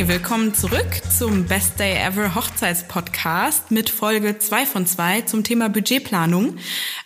Hey, willkommen zurück zum Best Day Ever Hochzeitspodcast mit Folge 2 von 2 zum Thema Budgetplanung.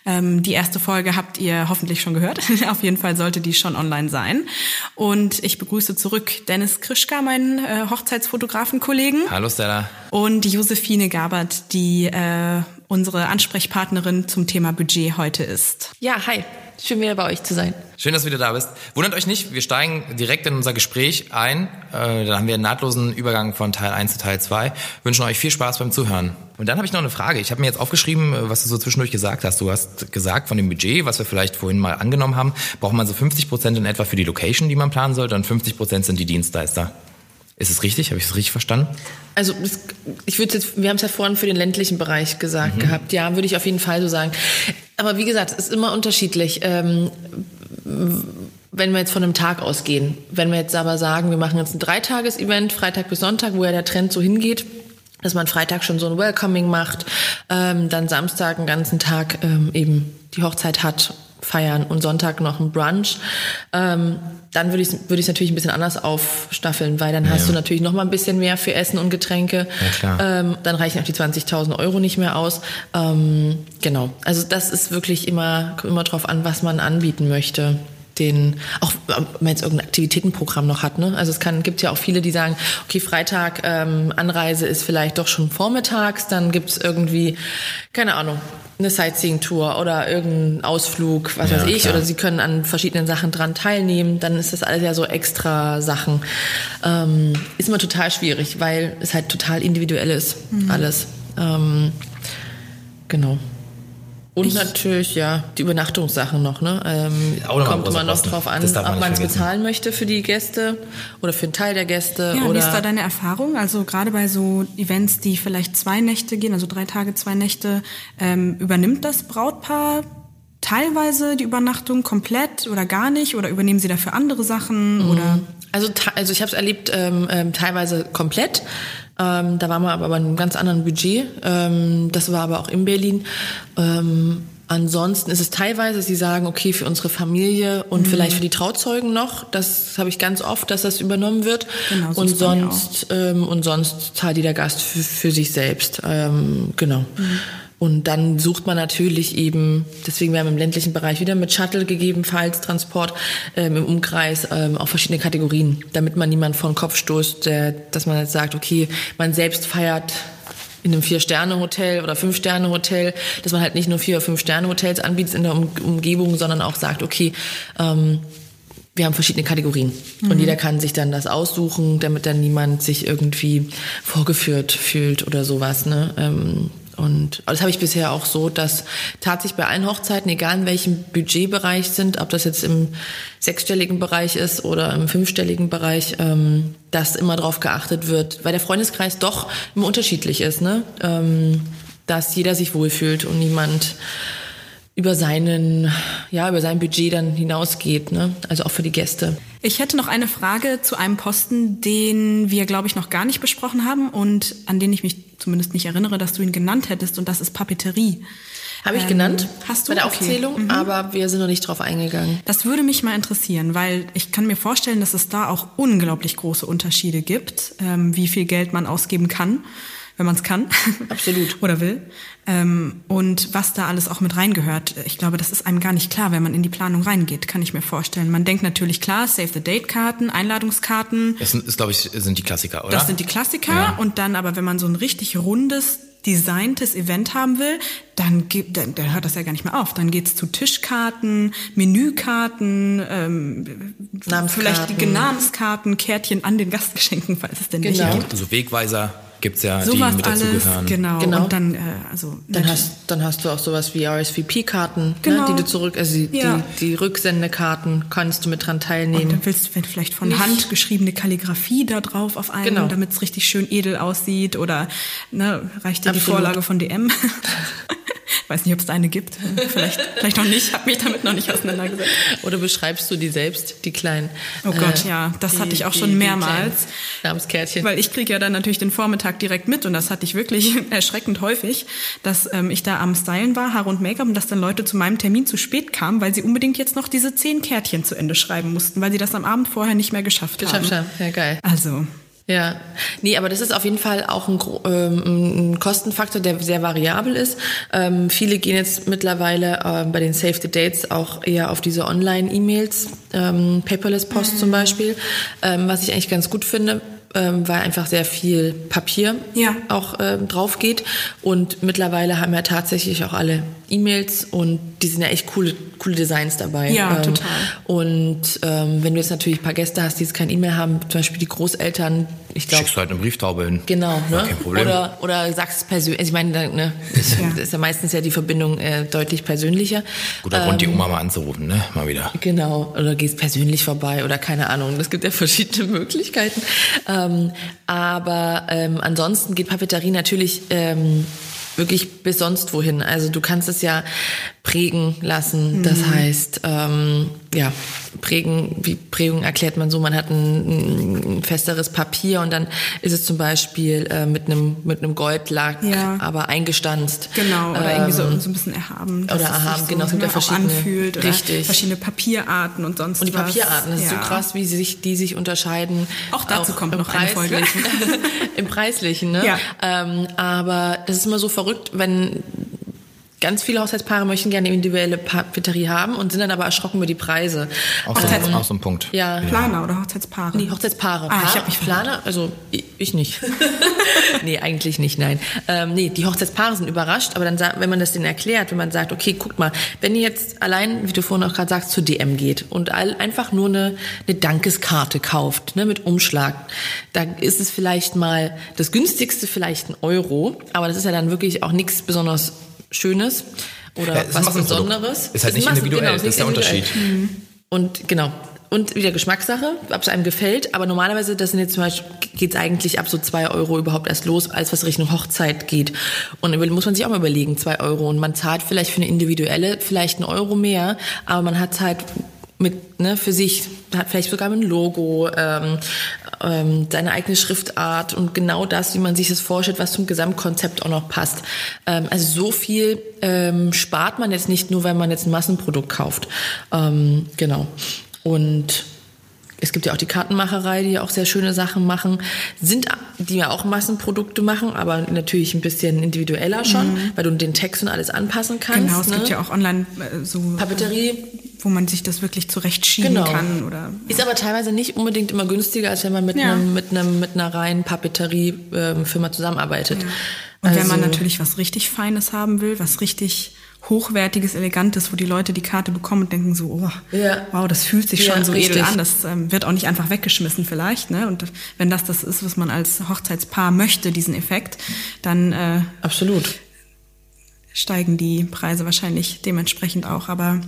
Ähm, die erste Folge habt ihr hoffentlich schon gehört. Auf jeden Fall sollte die schon online sein. Und ich begrüße zurück Dennis Krischka, meinen äh, Hochzeitsfotografenkollegen. Hallo Stella. Und Josephine Gabert, die äh, unsere Ansprechpartnerin zum Thema Budget heute ist. Ja, hi. Schön wieder bei euch zu sein. Schön, dass du wieder da bist. Wundert euch nicht, wir steigen direkt in unser Gespräch ein. Äh, da haben wir einen nahtlosen Übergang von Teil 1 zu Teil 2. Wünschen euch viel Spaß beim Zuhören. Und dann habe ich noch eine Frage. Ich habe mir jetzt aufgeschrieben, äh, was du so zwischendurch gesagt hast. Du hast gesagt, von dem Budget, was wir vielleicht vorhin mal angenommen haben, braucht man so 50 Prozent in etwa für die Location, die man planen sollte, und 50 Prozent sind die Dienstleister. Ist es richtig? Habe ich es richtig verstanden? Also ich würde jetzt, wir haben es ja vorhin für den ländlichen Bereich gesagt mhm. gehabt. Ja, würde ich auf jeden Fall so sagen. Aber wie gesagt, es ist immer unterschiedlich. Ähm, wenn wir jetzt von einem Tag ausgehen, wenn wir jetzt aber sagen, wir machen jetzt ein Dreitages-Event, Freitag bis Sonntag, wo ja der Trend so hingeht, dass man Freitag schon so ein Welcoming macht, ähm, dann Samstag einen ganzen Tag ähm, eben die Hochzeit hat feiern und Sonntag noch ein Brunch, ähm, dann würde ich es würde ich natürlich ein bisschen anders aufstaffeln, weil dann ja. hast du natürlich noch mal ein bisschen mehr für Essen und Getränke. Ja, ähm, dann reichen auch die 20.000 Euro nicht mehr aus. Ähm, genau. Also das ist wirklich immer immer drauf an, was man anbieten möchte den, auch wenn man jetzt irgendein Aktivitätenprogramm noch hat. Ne? Also es kann, gibt ja auch viele, die sagen, okay, Freitag ähm, Anreise ist vielleicht doch schon vormittags, dann gibt's irgendwie, keine Ahnung, eine Sightseeing-Tour oder irgendein Ausflug, was ja, weiß ich, klar. oder sie können an verschiedenen Sachen dran teilnehmen, dann ist das alles ja so extra Sachen. Ähm, ist immer total schwierig, weil es halt total individuell ist, mhm. alles. Ähm, genau. Und ich, natürlich, ja, die Übernachtungssachen noch, ne? Ähm, kommt immer noch drauf an, ob man es bezahlen möchte für die Gäste oder für einen Teil der Gäste. Ja, oder wie ist da deine Erfahrung? Also gerade bei so Events, die vielleicht zwei Nächte gehen, also drei Tage, zwei Nächte, ähm, übernimmt das Brautpaar teilweise die Übernachtung komplett oder gar nicht? Oder übernehmen sie dafür andere Sachen? Mhm. Oder? Also, also ich habe es erlebt ähm, ähm, teilweise komplett. Ähm, da waren wir aber bei einem ganz anderen Budget. Ähm, das war aber auch in Berlin. Ähm, ansonsten ist es teilweise, sie sagen, okay, für unsere Familie und mhm. vielleicht für die Trauzeugen noch. Das habe ich ganz oft, dass das übernommen wird. Genau, so und sonst ähm, und sonst zahlt jeder Gast für, für sich selbst. Ähm, genau. Mhm. Und dann sucht man natürlich eben, deswegen wir haben im ländlichen Bereich wieder mit Shuttle gegebenenfalls Transport ähm, im Umkreis ähm, auch verschiedene Kategorien, damit man niemand vor den Kopf stoßt, der, dass man jetzt sagt, okay, man selbst feiert in einem Vier-Sterne-Hotel oder Fünf-Sterne-Hotel, dass man halt nicht nur Vier- oder Fünf-Sterne-Hotels anbietet in der um Umgebung, sondern auch sagt, okay, ähm, wir haben verschiedene Kategorien mhm. und jeder kann sich dann das aussuchen, damit dann niemand sich irgendwie vorgeführt fühlt oder sowas. Ne? Ähm, und das habe ich bisher auch so, dass tatsächlich bei allen Hochzeiten, egal in welchem Budgetbereich sind, ob das jetzt im sechsstelligen Bereich ist oder im fünfstelligen Bereich, ähm, dass immer darauf geachtet wird, weil der Freundeskreis doch immer unterschiedlich ist, ne? Ähm, dass jeder sich wohlfühlt und niemand über seinen, ja, über sein Budget dann hinausgeht, ne? Also auch für die Gäste. Ich hätte noch eine Frage zu einem Posten, den wir, glaube ich, noch gar nicht besprochen haben und an den ich mich zumindest nicht erinnere, dass du ihn genannt hättest, und das ist Papeterie. Habe ich ähm, genannt. Hast du? Bei der okay. Aufzählung, mhm. aber wir sind noch nicht drauf eingegangen. Das würde mich mal interessieren, weil ich kann mir vorstellen, dass es da auch unglaublich große Unterschiede gibt, ähm, wie viel Geld man ausgeben kann wenn man es kann. Absolut. Oder will. Ähm, und was da alles auch mit reingehört. Ich glaube, das ist einem gar nicht klar, wenn man in die Planung reingeht, kann ich mir vorstellen. Man denkt natürlich klar, Save the Date-Karten, Einladungskarten. Das sind, ist, glaube ich, sind die Klassiker, oder? Das sind die Klassiker. Ja. Und dann aber, wenn man so ein richtig rundes, designtes Event haben will, dann, dann, dann hört das ja gar nicht mehr auf. Dann geht's zu Tischkarten, Menükarten, ähm, vielleicht die Namenskarten, Kärtchen an den Gastgeschenken, falls es denn genau. welche gibt. Also Wegweiser gibt es ja, sowas die mit dazugehören. Genau. genau. Und dann, äh, also dann hast, dann hast du auch sowas wie RSVP-Karten, genau. ne, die du zurück, also die, ja. die, die, Rücksendekarten kannst du mit dran teilnehmen. Und dann willst du vielleicht von Nicht. Hand geschriebene Kalligrafie da drauf auf einem, genau. damit es richtig schön edel aussieht oder ne, reicht dir die Vorlage von DM. weiß nicht, ob es eine gibt. Vielleicht, vielleicht noch nicht. Habe mich damit noch nicht auseinandergesetzt. Oder beschreibst du die selbst, die kleinen? Oh Gott, äh, ja, das die, hatte ich auch die, schon mehrmals. Namenskärtchen. Weil ich kriege ja dann natürlich den Vormittag direkt mit und das hatte ich wirklich erschreckend häufig, dass ähm, ich da am Stylen war, Haare und Make-up und dass dann Leute zu meinem Termin zu spät kamen, weil sie unbedingt jetzt noch diese zehn Kärtchen zu Ende schreiben mussten, weil sie das am Abend vorher nicht mehr geschafft, geschafft haben. Geschafft haben, ja geil. Also Ja, nee, aber das ist auf jeden Fall auch ein, ähm, ein Kostenfaktor, der sehr variabel ist. Ähm, viele gehen jetzt mittlerweile äh, bei den Save the Dates auch eher auf diese Online-E-Mails, ähm, Paperless Post mhm. zum Beispiel, ähm, was ich eigentlich ganz gut finde, ähm, weil einfach sehr viel Papier ja. auch ähm, drauf geht. Und mittlerweile haben ja tatsächlich auch alle E-Mails und die sind ja echt coole, coole Designs dabei. Ja, ähm, total. Und ähm, wenn du jetzt natürlich ein paar Gäste hast, die jetzt kein E-Mail haben, zum Beispiel die Großeltern, ich glaube. Schickst du halt eine Brieftaube hin. Genau, ne? Ja, kein Problem. Oder, oder sagst es persönlich. Also ich meine, ne, ist, ja. ist ja meistens ja die Verbindung äh, deutlich persönlicher. Guter Grund, die ähm, Oma mal anzurufen, ne? Mal wieder. Genau. Oder gehst persönlich vorbei oder keine Ahnung. Es gibt ja verschiedene Möglichkeiten. Ähm, aber ähm, ansonsten geht Papeterie natürlich ähm, wirklich bis sonst wohin. Also du kannst es ja prägen lassen. Das mhm. heißt, ähm, ja, prägen, wie Prägung erklärt man so, man hat ein, ein festeres Papier und dann ist es zum Beispiel äh, mit einem mit einem Goldlack, ja. aber eingestanzt. Genau, oder ähm, irgendwie so, ähm, so ein bisschen erhaben. Oder erhaben, so, genau, es gibt ja ne, verschiedene, anfühlt richtig. verschiedene Papierarten und sonst Und die was. Papierarten, das ja. ist so krass, wie sich, die sich unterscheiden. Auch dazu auch kommt noch eine Folge. Im Preislichen, ne? Ja. Ähm, aber das ist immer so verrückt, wenn ganz viele Haushaltspaare möchten gerne eine individuelle Papeterie haben und sind dann aber erschrocken über die Preise. Auch, so, ähm, auch so ein Punkt. Ja. Planer oder Hochzeitspaare? Nee, Hochzeitspaare. Ah, ich habe mich Planer, also ich, ich nicht. nee, eigentlich nicht, nein. Ähm, nee, die Hochzeitspaare sind überrascht, aber dann, wenn man das denen erklärt, wenn man sagt, okay, guck mal, wenn ihr jetzt allein, wie du vorhin auch gerade sagst, zu DM geht und all, einfach nur eine, eine Dankeskarte kauft, ne, mit Umschlag, da ist es vielleicht mal das günstigste vielleicht ein Euro, aber das ist ja dann wirklich auch nichts besonders Schönes oder ja, was Besonderes. Ist halt nicht individuell, genau, das ist der Unterschied. Mhm. Und genau. Und wieder Geschmackssache, ob es einem gefällt. Aber normalerweise, das sind jetzt zum Beispiel, geht es eigentlich ab so zwei Euro überhaupt erst los, als was Richtung Hochzeit geht. Und dann muss man sich auch mal überlegen, zwei Euro. Und man zahlt vielleicht für eine individuelle vielleicht einen Euro mehr, aber man hat halt mit ne, für sich hat vielleicht sogar ein Logo, ähm, ähm, seine eigene Schriftart und genau das, wie man sich das vorstellt, was zum Gesamtkonzept auch noch passt. Ähm, also so viel ähm, spart man jetzt nicht nur, wenn man jetzt ein Massenprodukt kauft. Ähm, genau. Und es gibt ja auch die Kartenmacherei, die ja auch sehr schöne Sachen machen, sind, die ja auch Massenprodukte machen, aber natürlich ein bisschen individueller schon, mhm. weil du den Text und alles anpassen kannst. Genau, es ne? gibt ja auch online äh, so Papeterie, wo man sich das wirklich zurechtschieben genau. kann oder. Ist aber teilweise nicht unbedingt immer günstiger, als wenn man mit ja. einem mit einem mit einer reinen Papeterie-Firma zusammenarbeitet. Ja. Und also, wenn man also natürlich was richtig Feines haben will, was richtig hochwertiges, elegantes, wo die Leute die Karte bekommen und denken so, oh, ja. wow, das fühlt sich schon ja, so richtig. edel an. Das ähm, wird auch nicht einfach weggeschmissen vielleicht. Ne? Und wenn das das ist, was man als Hochzeitspaar möchte, diesen Effekt, dann äh, absolut steigen die Preise wahrscheinlich dementsprechend auch. Aber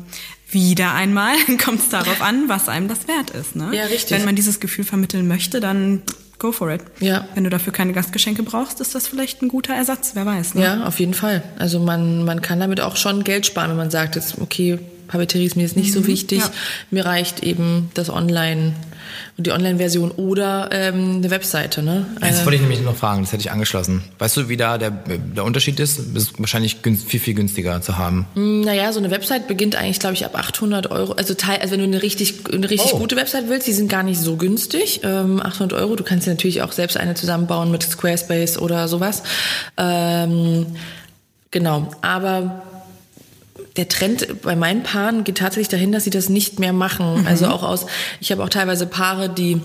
wieder einmal kommt es darauf an, was einem das wert ist. Ne? Ja, richtig. Wenn man dieses Gefühl vermitteln möchte, dann go for it. Ja. Wenn du dafür keine Gastgeschenke brauchst, ist das vielleicht ein guter Ersatz, wer weiß. Ne? Ja, auf jeden Fall. Also man, man kann damit auch schon Geld sparen, wenn man sagt, jetzt, okay, Papeterie ist mir jetzt nicht mhm, so wichtig, ja. mir reicht eben das Online die Online-Version oder ähm, eine Webseite. Ne? Das wollte ich nämlich noch fragen, das hätte ich angeschlossen. Weißt du, wie da der, der Unterschied ist? Ist wahrscheinlich viel, viel günstiger zu haben. Hm, naja, so eine Website beginnt eigentlich, glaube ich, ab 800 Euro. Also, teil, also wenn du eine richtig, eine richtig oh. gute Website willst, die sind gar nicht so günstig. Ähm, 800 Euro, du kannst dir natürlich auch selbst eine zusammenbauen mit Squarespace oder sowas. Ähm, genau, aber der Trend bei meinen Paaren geht tatsächlich dahin, dass sie das nicht mehr machen. Mhm. Also auch aus, ich habe auch teilweise Paare, die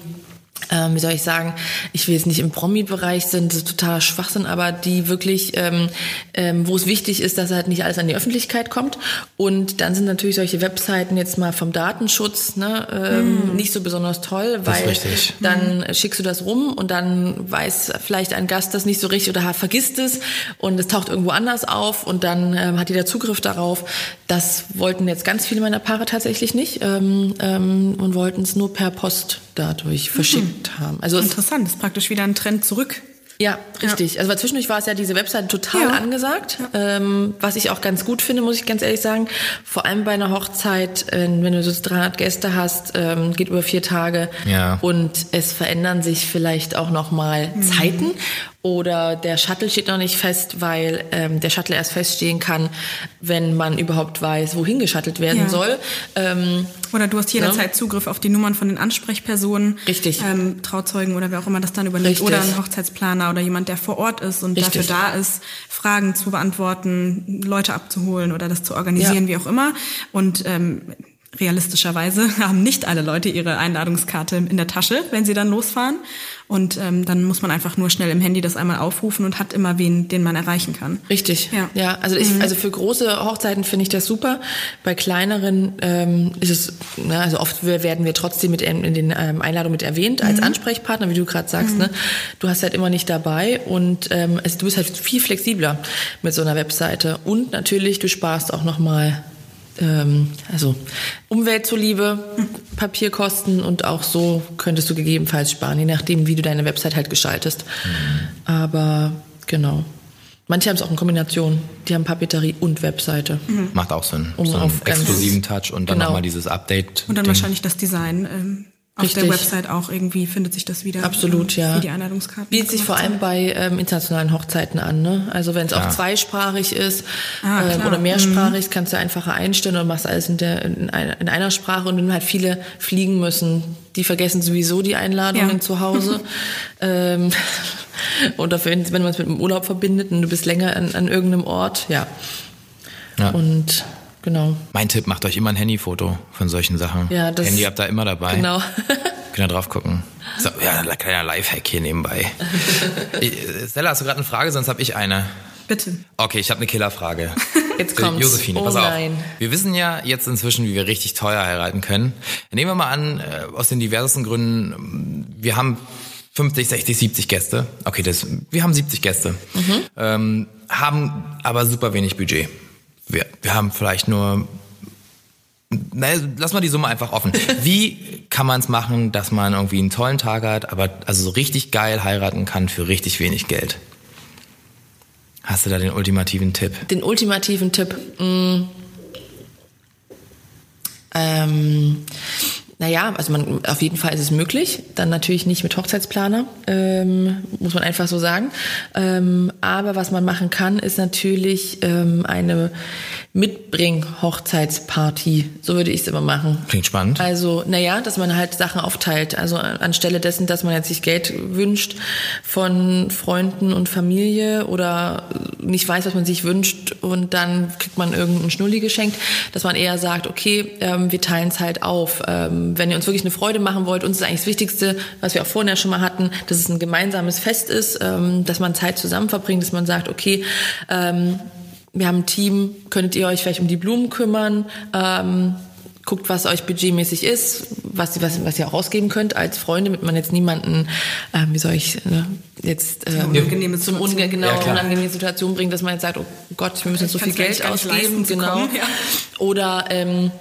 ähm, wie soll ich sagen, ich will jetzt nicht im Promi-Bereich sind, das ist totaler Schwachsinn, aber die wirklich, ähm, ähm, wo es wichtig ist, dass halt nicht alles an die Öffentlichkeit kommt. Und dann sind natürlich solche Webseiten jetzt mal vom Datenschutz ne, ähm, mm. nicht so besonders toll, weil dann mm. schickst du das rum und dann weiß vielleicht ein Gast das nicht so richtig oder vergisst es und es taucht irgendwo anders auf und dann ähm, hat jeder Zugriff darauf. Das wollten jetzt ganz viele meiner Paare tatsächlich nicht ähm, ähm, und wollten es nur per Post dadurch verschickt mhm. haben. Also interessant, das ist praktisch wieder ein Trend zurück. Ja, richtig. Ja. Also zwischendurch war es ja diese Webseite total ja. angesagt, ja. Ähm, was ich auch ganz gut finde, muss ich ganz ehrlich sagen. Vor allem bei einer Hochzeit, äh, wenn du so 300 Gäste hast, ähm, geht über vier Tage ja. und es verändern sich vielleicht auch noch mal mhm. Zeiten Oder der Shuttle steht noch nicht fest, weil ähm, der Shuttle erst feststehen kann, wenn man überhaupt weiß, wohin geschattelt werden Ja. soll. Ähm, Oder du hast jederzeit Ja. Zugriff auf die Nummern von den Ansprechpersonen. Richtig. Ähm, Trauzeugen oder wer auch immer das dann übernimmt. Richtig. Oder ein Hochzeitsplaner oder jemand, der vor Ort ist und Richtig. dafür da ist, Fragen zu beantworten, Leute abzuholen oder das zu organisieren, Ja. wie auch immer. Und ähm, realistischerweise haben nicht alle Leute ihre Einladungskarte in der Tasche, wenn sie dann losfahren. Und ähm, dann muss man einfach nur schnell im Handy das einmal aufrufen und hat immer wen, den man erreichen kann. Richtig. Ja. Ja, also ich, also für große Hochzeiten finde ich das super. Bei kleineren ähm, ist es, na, also oft werden wir trotzdem mit in in den ähm, Einladungen mit erwähnt als Ansprechpartner, wie du gerade sagst. Ne? Du hast halt immer nicht dabei und ähm, also du bist halt viel flexibler mit so einer Webseite und natürlich du sparst auch noch mal ähm, also Umwelt zuliebe, Papierkosten und auch so könntest du gegebenenfalls sparen, je nachdem, wie du deine Website halt gestaltest. Aber genau. Manche haben es auch in Kombination. Die haben Papeterie und Webseite. Macht auch Sinn. Um so einen exklusiven Touch und dann Genau. nochmal dieses Update. Und dann Ding. wahrscheinlich das Design. Ähm, auf der. Website auch irgendwie findet sich das wieder. Absolut, ähm, ja. Wie die Einladungskarten. Bietet sich vor allem bei ähm, internationalen Hochzeiten an. Ne? Also wenn es auch zweisprachig ist Ah, ähm, oder mehrsprachig, kannst du einfacher einstellen und machst alles in, der, in, einer, in einer Sprache. Und wenn halt viele fliegen müssen, die vergessen sowieso die Einladungen Ja. zu Hause. ähm, oder wenn, wenn man es mit dem Urlaub verbindet und du bist länger an, an irgendeinem Ort, ja. Ja. Und genau. Mein Tipp, macht euch immer ein Handyfoto von solchen Sachen. Ja, das- Handy habt ihr immer dabei. Genau. Könnt ihr drauf gucken. So, ja, ein kleiner Lifehack hier nebenbei. Ich- Stella, hast du gerade eine Frage? Sonst habe ich eine. Bitte. Okay, ich habe eine Killerfrage. Jetzt kommt's. Josephine, Oh pass auf. nein. Wir wissen ja jetzt inzwischen, wie wir richtig teuer heiraten können. Nehmen wir mal an, äh, aus den diversesten Gründen, wir haben 50, 60, 70 Gäste. Okay, das, wir haben 70 Gäste. Mhm. Ähm, haben aber super wenig Budget. Wir, wir haben vielleicht nur na, lass mal die Summe einfach offen. Wie kann man es machen, dass man irgendwie einen tollen Tag hat, aber also so richtig geil heiraten kann für richtig wenig Geld? Hast du da den ultimativen Tipp? Den ultimativen Tipp. Mh, ähm, naja, also man, auf jeden Fall ist es möglich. Dann natürlich nicht mit Hochzeitsplaner, ähm, muss man einfach so sagen. Ähm, aber was man machen kann, ist natürlich ähm, eine Mitbring-Hochzeitsparty. So würde ich es immer machen. Klingt spannend. Also, naja, dass man halt Sachen aufteilt. Also anstelle dessen, dass man jetzt sich Geld wünscht von Freunden und Familie oder nicht weiß, was man sich wünscht und dann kriegt man irgendein Schnulli geschenkt, dass man eher sagt, okay, ähm, wir teilen es halt auf. Ähm, wenn ihr uns wirklich eine Freude machen wollt, uns ist eigentlich das Wichtigste, was wir auch vorhin ja schon mal hatten, dass es ein gemeinsames Fest ist, ähm, dass man Zeit zusammen verbringt, dass man sagt, okay, ähm, wir haben ein Team, könntet ihr euch vielleicht um die Blumen kümmern, ähm, guckt, was euch budgetmäßig ist, was, was, was ihr auch ausgeben könnt als Freunde, damit man jetzt niemanden, ähm, wie soll ich, ne, jetzt ähm, unangenehme zum Situation. unge genau, Ja, unangenehme Situation bringt, dass man jetzt sagt, oh Gott, wir müssen jetzt so viel Geld ausgeben, genau. kommen, ja. Oder ähm,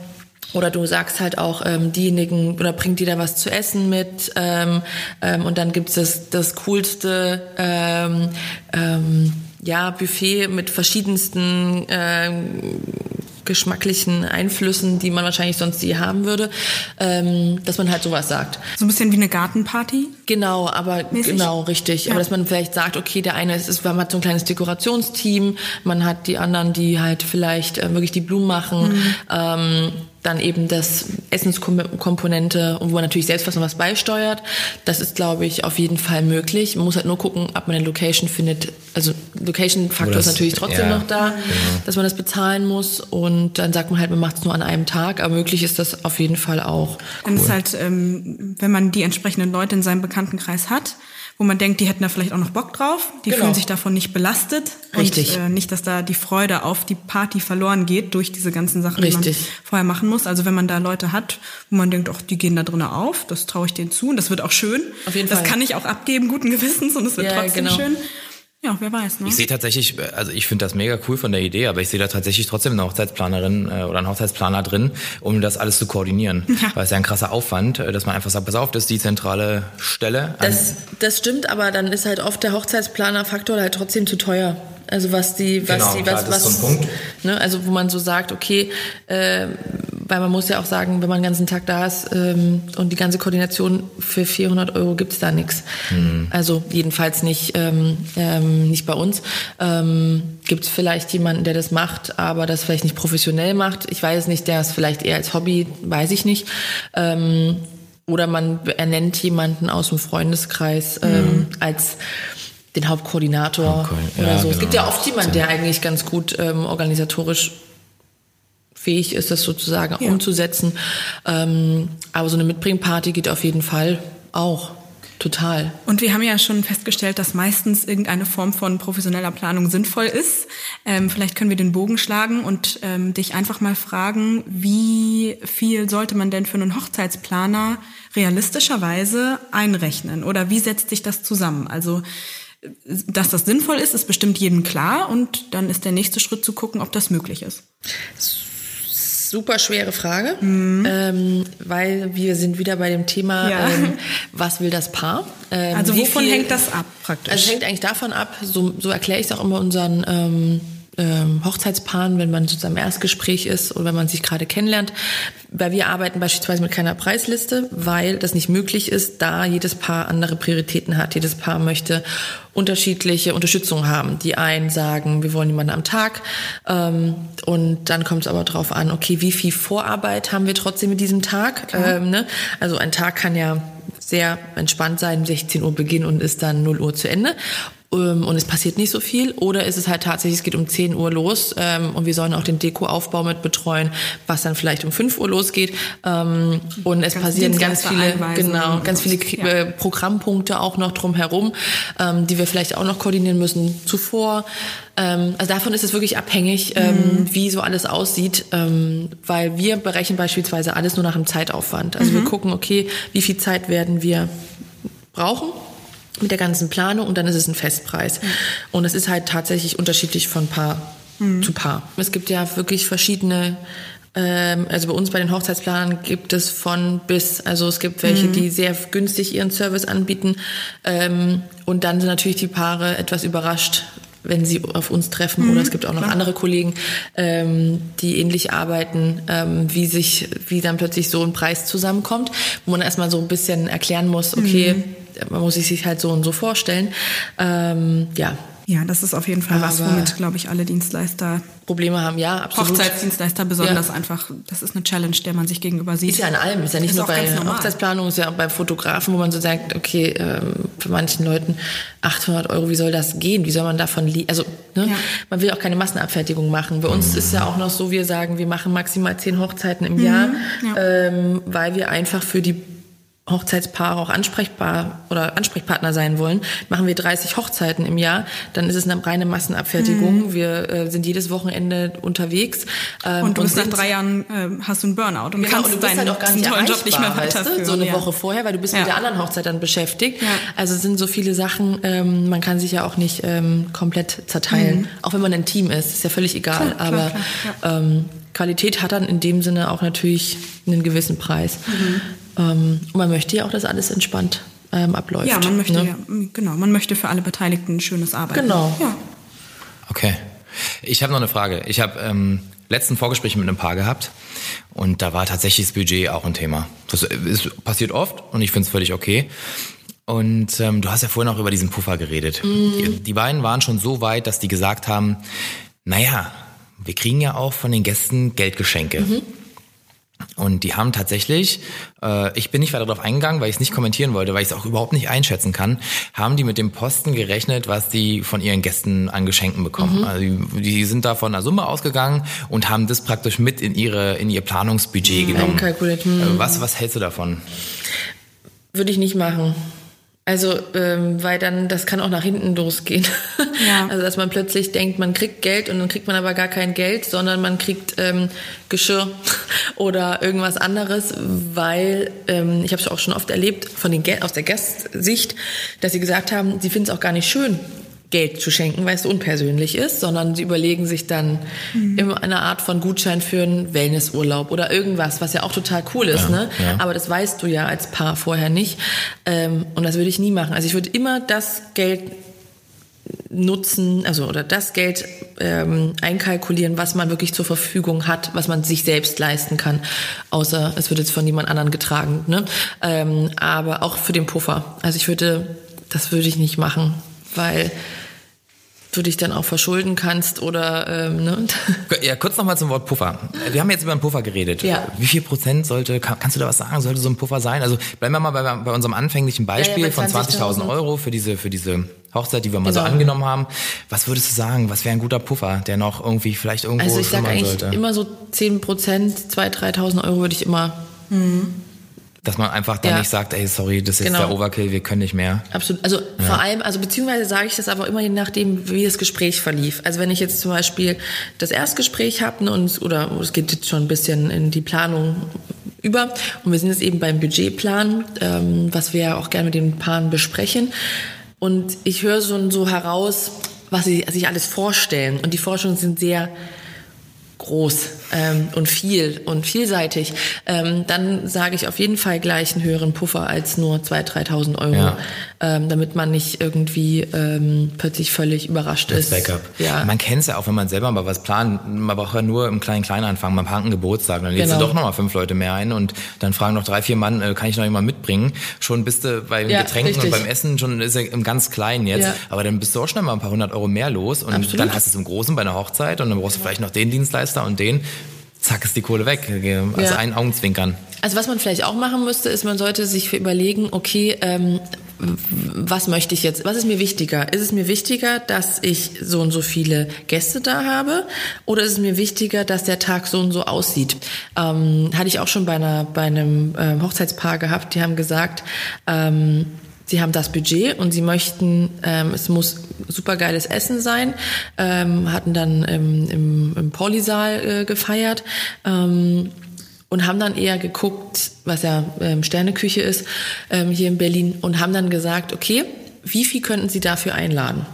oder du sagst halt auch ähm, diejenigen oder bringt die da was zu essen mit ähm, ähm, und dann gibt's das das coolste ähm, ähm, ja Buffet mit verschiedensten ähm, geschmacklichen Einflüssen, die man wahrscheinlich sonst je haben würde, ähm, dass man halt sowas sagt. So ein bisschen wie eine Gartenparty. Genau, aber Mäßig? genau richtig. Ja. Aber dass man vielleicht sagt, okay, der eine ist, ist man hat so ein kleines Dekorationsteam, man hat die anderen, die halt vielleicht äh, wirklich die Blumen machen, Mhm. ähm, dann eben das Essenskomponente und wo man natürlich selbst was noch was beisteuert. Das ist, glaube ich, auf jeden Fall möglich. Man muss halt nur gucken, ob man eine Location findet. Also Location-Faktor ist natürlich trotzdem ja, noch da, dass man das bezahlen muss und dann sagt man halt, man macht es nur an einem Tag, aber möglich ist das auf jeden Fall auch. Dann ist halt, ähm, wenn man die entsprechenden Leute in seinem Bekanntenkreis hat, wo man denkt, die hätten da vielleicht auch noch Bock drauf, die Genau. fühlen sich davon nicht belastet. Richtig. Und äh, nicht, dass da die Freude auf die Party verloren geht durch diese ganzen Sachen, die Richtig. man vorher machen muss. Also wenn man da Leute hat, wo man denkt, ach, die gehen da drinnen auf, das traue ich denen zu und das wird auch schön. Auf jeden das Fall. kann ich auch abgeben, guten Gewissens und es wird Ja, trotzdem genau. schön. Ja, wer weiß, ne? Ich sehe tatsächlich, also ich finde das mega cool von der Idee, aber ich sehe da tatsächlich trotzdem eine Hochzeitsplanerin äh, oder einen Hochzeitsplaner drin, um das alles zu koordinieren. Ja. Weil es ja ein krasser Aufwand, äh, dass man einfach sagt, pass auf, das ist die zentrale Stelle. Das, das stimmt, aber dann ist halt oft der Hochzeitsplaner-Faktor halt trotzdem zu teuer. Also was die, was Genau, die, klar, was, das ist was, so ein Punkt. Ne, also wo man so sagt, okay, äh, weil man muss ja auch sagen, wenn man den ganzen Tag da ist ähm, und die ganze Koordination für 400 Euro gibt's da nichts. Mhm. Also jedenfalls nicht, ähm, ähm, nicht bei uns. Ähm, gibt's vielleicht jemanden, der das macht, aber das vielleicht nicht professionell macht. Ich weiß nicht, der es vielleicht eher als Hobby, weiß ich nicht. Ähm, oder man ernennt jemanden aus dem Freundeskreis ähm, mhm. als den Hauptkoordinator okay. oder ja, so. Genau. Es gibt ja oft jemanden, der eigentlich ganz gut ähm, organisatorisch fähig ist, das sozusagen ja. umzusetzen. Ähm, aber so eine Mitbringparty geht auf jeden Fall auch. Total. Und wir haben ja schon festgestellt, dass meistens irgendeine Form von professioneller Planung sinnvoll ist. Ähm, vielleicht können wir den Bogen schlagen und ähm, dich einfach mal fragen, wie viel sollte man denn für einen Hochzeitsplaner realistischerweise einrechnen? Oder wie setzt sich das zusammen? Also dass das sinnvoll ist, ist bestimmt jedem klar und dann ist der nächste Schritt zu gucken, ob das möglich ist. Super schwere Frage, mhm. ähm, weil wir sind wieder bei dem Thema, ja. ähm, was will das Paar? Ähm, also wovon viel, hängt das ab praktisch? Also hängt eigentlich davon ab, so, so erkläre ich es auch immer unseren ähm, Hochzeitspaaren, wenn man sozusagen im Erstgespräch ist oder wenn man sich gerade kennenlernt. Weil wir arbeiten beispielsweise mit keiner Preisliste, weil das nicht möglich ist, da jedes Paar andere Prioritäten hat. Jedes Paar möchte unterschiedliche Unterstützung haben. Die einen sagen, wir wollen jemanden am Tag ähm, und dann kommt es aber darauf an, okay, wie viel Vorarbeit haben wir trotzdem mit diesem Tag? Ähm, ne? Also ein Tag kann ja sehr entspannt sein, 16 Uhr Beginn und ist dann 0 Uhr zu Ende und es passiert nicht so viel. Oder ist es halt tatsächlich, es geht um 10 Uhr los ähm, und wir sollen auch den Dekoaufbau mit betreuen, was dann vielleicht um 5 Uhr losgeht. Ähm, und es ganz passieren ganz viele, genau, ganz viele ja. Äh, Programmpunkte auch noch drumherum, ähm, die wir vielleicht auch noch koordinieren müssen zuvor. Ähm, also davon ist es wirklich abhängig, ähm, mhm. wie so alles aussieht, ähm, weil wir berechnen beispielsweise alles nur nach dem Zeitaufwand. Also mhm. wir gucken, okay, wie viel Zeit werden wir brauchen mit der ganzen Planung und dann ist es ein Festpreis. Mhm. Und es ist halt tatsächlich unterschiedlich von Paar mhm. zu Paar. Es gibt ja wirklich verschiedene ähm, also bei uns bei den Hochzeitsplanern gibt es von bis, also es gibt welche, mhm. die sehr günstig ihren Service anbieten ähm, und dann sind natürlich die Paare etwas überrascht, wenn sie auf uns treffen mhm, oder es gibt auch noch andere Kollegen, ähm, die ähnlich arbeiten, wie sich, wie dann plötzlich so ein Preis zusammenkommt, wo man erstmal so ein bisschen erklären muss, okay, mhm man muss sich halt so und so vorstellen. Ähm, ja. Ja, das ist auf jeden Fall Aber was, womit, glaube ich, alle Dienstleister Probleme haben. Ja, absolut. Hochzeitsdienstleister besonders ja. einfach. Das ist eine Challenge, der man sich gegenüber sieht. Ist ja in allem. Ist ja nicht ist nur bei Hochzeitsplanung, ist ja auch bei Fotografen, wo man so sagt, okay, ähm, für manchen Leuten 800 Euro, wie soll das gehen? Wie soll man davon leben? Also, ne? Ja. man will auch keine Massenabfertigung machen. Bei uns ist ja auch noch so, wir sagen, wir machen maximal zehn Hochzeiten im Jahr, mhm, ja. ähm, weil wir einfach für die Hochzeitspaare auch ansprechbar oder Ansprechpartner sein wollen, machen wir 30 Hochzeiten im Jahr, dann ist es eine reine Massenabfertigung. Mhm. Wir äh, sind jedes Wochenende unterwegs. Ähm, und du bist nach drei Jahren äh, hast du einen Burnout und genau, kannst und du bist deinen halt auch gar nicht tollen Job nicht mehr weiterführen. Weißt du? So eine ja. Woche vorher, weil du bist ja. mit der anderen Hochzeit dann beschäftigt. Ja. Also es sind so viele Sachen, ähm, man kann sich ja auch nicht ähm, komplett zerteilen. Mhm. Auch wenn man ein Team ist, ist ja völlig egal. Klar, aber klar, klar, ähm, Qualität hat dann in dem Sinne auch natürlich einen gewissen Preis. Mhm. Ähm, und man möchte ja auch, dass alles entspannt ähm, abläuft. Ja, man möchte ne? ja, genau, man möchte für alle Beteiligten ein schönes Arbeiten. Genau. Ja. Okay. Ich habe noch eine Frage. Ich habe ähm, letzten Vorgespräch mit einem Paar gehabt und da war tatsächlich das Budget auch ein Thema. Das ist, passiert oft und ich finde es völlig okay. Und ähm, du hast ja vorhin auch über diesen Puffer geredet. Mhm. Die, die beiden waren schon so weit, dass die gesagt haben, naja, wir kriegen ja auch von den Gästen Geldgeschenke. Mhm. Und die haben tatsächlich, äh, ich bin nicht weiter darauf eingegangen, weil ich es nicht kommentieren wollte, weil ich es auch überhaupt nicht einschätzen kann, haben die mit dem Posten gerechnet, was die von ihren Gästen an Geschenken bekommen. Mhm. Also die, die, sind da von einer Summe ausgegangen und haben das praktisch mit in ihre in ihr Planungsbudget mhm. genommen. Mhm. Was, was hältst du davon? Würde ich nicht machen. Also, ähm, weil dann, das kann auch nach hinten losgehen. Ja. Also, dass man plötzlich denkt, man kriegt Geld und dann kriegt man aber gar kein Geld, sondern man kriegt ähm, Geschirr oder irgendwas anderes, weil ähm, ich habe es auch schon oft erlebt von den aus der Gastsicht, dass sie gesagt haben, sie finden es auch gar nicht schön, Geld zu schenken, weil es unpersönlich ist, sondern sie überlegen sich dann mhm. immer eine Art von Gutschein für einen Wellnessurlaub oder irgendwas, was ja auch total cool ist, ja, ne? Ja. Aber das weißt du ja als Paar vorher nicht. Ähm, und das würde ich nie machen. Also ich würde immer das Geld nutzen, also oder das Geld ähm, einkalkulieren, was man wirklich zur Verfügung hat, was man sich selbst leisten kann, außer es wird jetzt von jemand anderen getragen. Ne? Ähm, aber auch für den Puffer. Also ich würde, das würde ich nicht machen, weil du dich dann auch verschulden kannst oder ähm, ne? Ja, kurz nochmal zum Wort Puffer. Wir haben jetzt über einen Puffer geredet. Ja. Wie viel Prozent sollte, kann, kannst du da was sagen, sollte so ein Puffer sein? Also bleiben wir mal bei, bei unserem anfänglichen Beispiel Ja, ja, bei von 20.000 20.000 Euro für diese, für diese Hochzeit, die wir mal so Genau. angenommen haben. Was würdest du sagen? Was wäre ein guter Puffer, der noch irgendwie vielleicht irgendwo Also ich sage eigentlich sollte? immer so 10 Prozent, 2.000, 3.000 Euro würde ich immer Dass man einfach dann Ja. nicht sagt, ey, sorry, das ist Genau. der Overkill, wir können nicht mehr. Absolut. Also vor allem, also beziehungsweise sage ich das aber immer je nachdem, wie das Gespräch verlief. Also wenn ich jetzt zum Beispiel das Erstgespräch habe ne, und oder es geht jetzt schon ein bisschen in die Planung über und wir sind jetzt eben beim Budgetplan, ähm, was wir ja auch gerne mit den Paaren besprechen. Und ich höre so, so heraus, was sie sich alles vorstellen. Und die Forschungen sind sehr groß ähm, und viel und vielseitig, ähm, dann sage ich auf jeden Fall gleich einen höheren Puffer als nur 2.000, 3.000 Euro, Ja. ähm, damit man nicht irgendwie ähm, plötzlich völlig überrascht Das ist. Backup. Ja. Man kennt es ja auch, wenn man selber mal was plant. Man braucht ja nur im kleinen kleinen anfangen. Man plant einen Geburtstag, dann lädst Genau. du doch nochmal fünf Leute mehr ein und dann fragen noch drei, vier Mann, äh, kann ich noch jemand mitbringen? Schon bist du bei den Ja, Getränken richtig. und beim Essen schon ist er im ganz Kleinen jetzt. Ja. Aber dann bist du auch schnell mal ein paar hundert Euro mehr los und Absolut. dann hast du es im Großen bei einer Hochzeit und dann brauchst du vielleicht noch den Dienstleister und den. Zack, ist die Kohle weg. Also Ja. ein Augenzwinkern. Also was man vielleicht auch machen müsste, ist, man sollte sich überlegen, okay, ähm, was möchte ich jetzt? Was ist mir wichtiger? Ist es mir wichtiger, dass ich so und so viele Gäste da habe? Oder ist es mir wichtiger, dass der Tag so und so aussieht? Ähm, hatte ich auch schon bei, einer, bei einem ähm, Hochzeitspaar gehabt, die haben gesagt, ähm, Sie haben das Budget und sie möchten, ähm, es muss supergeiles Essen sein, ähm, hatten dann im, im, im Polysaal äh, gefeiert ähm, und haben dann eher geguckt, was ja ähm, Sterneküche ist ähm, hier in Berlin und haben dann gesagt, okay, wie viel könnten Sie dafür einladen?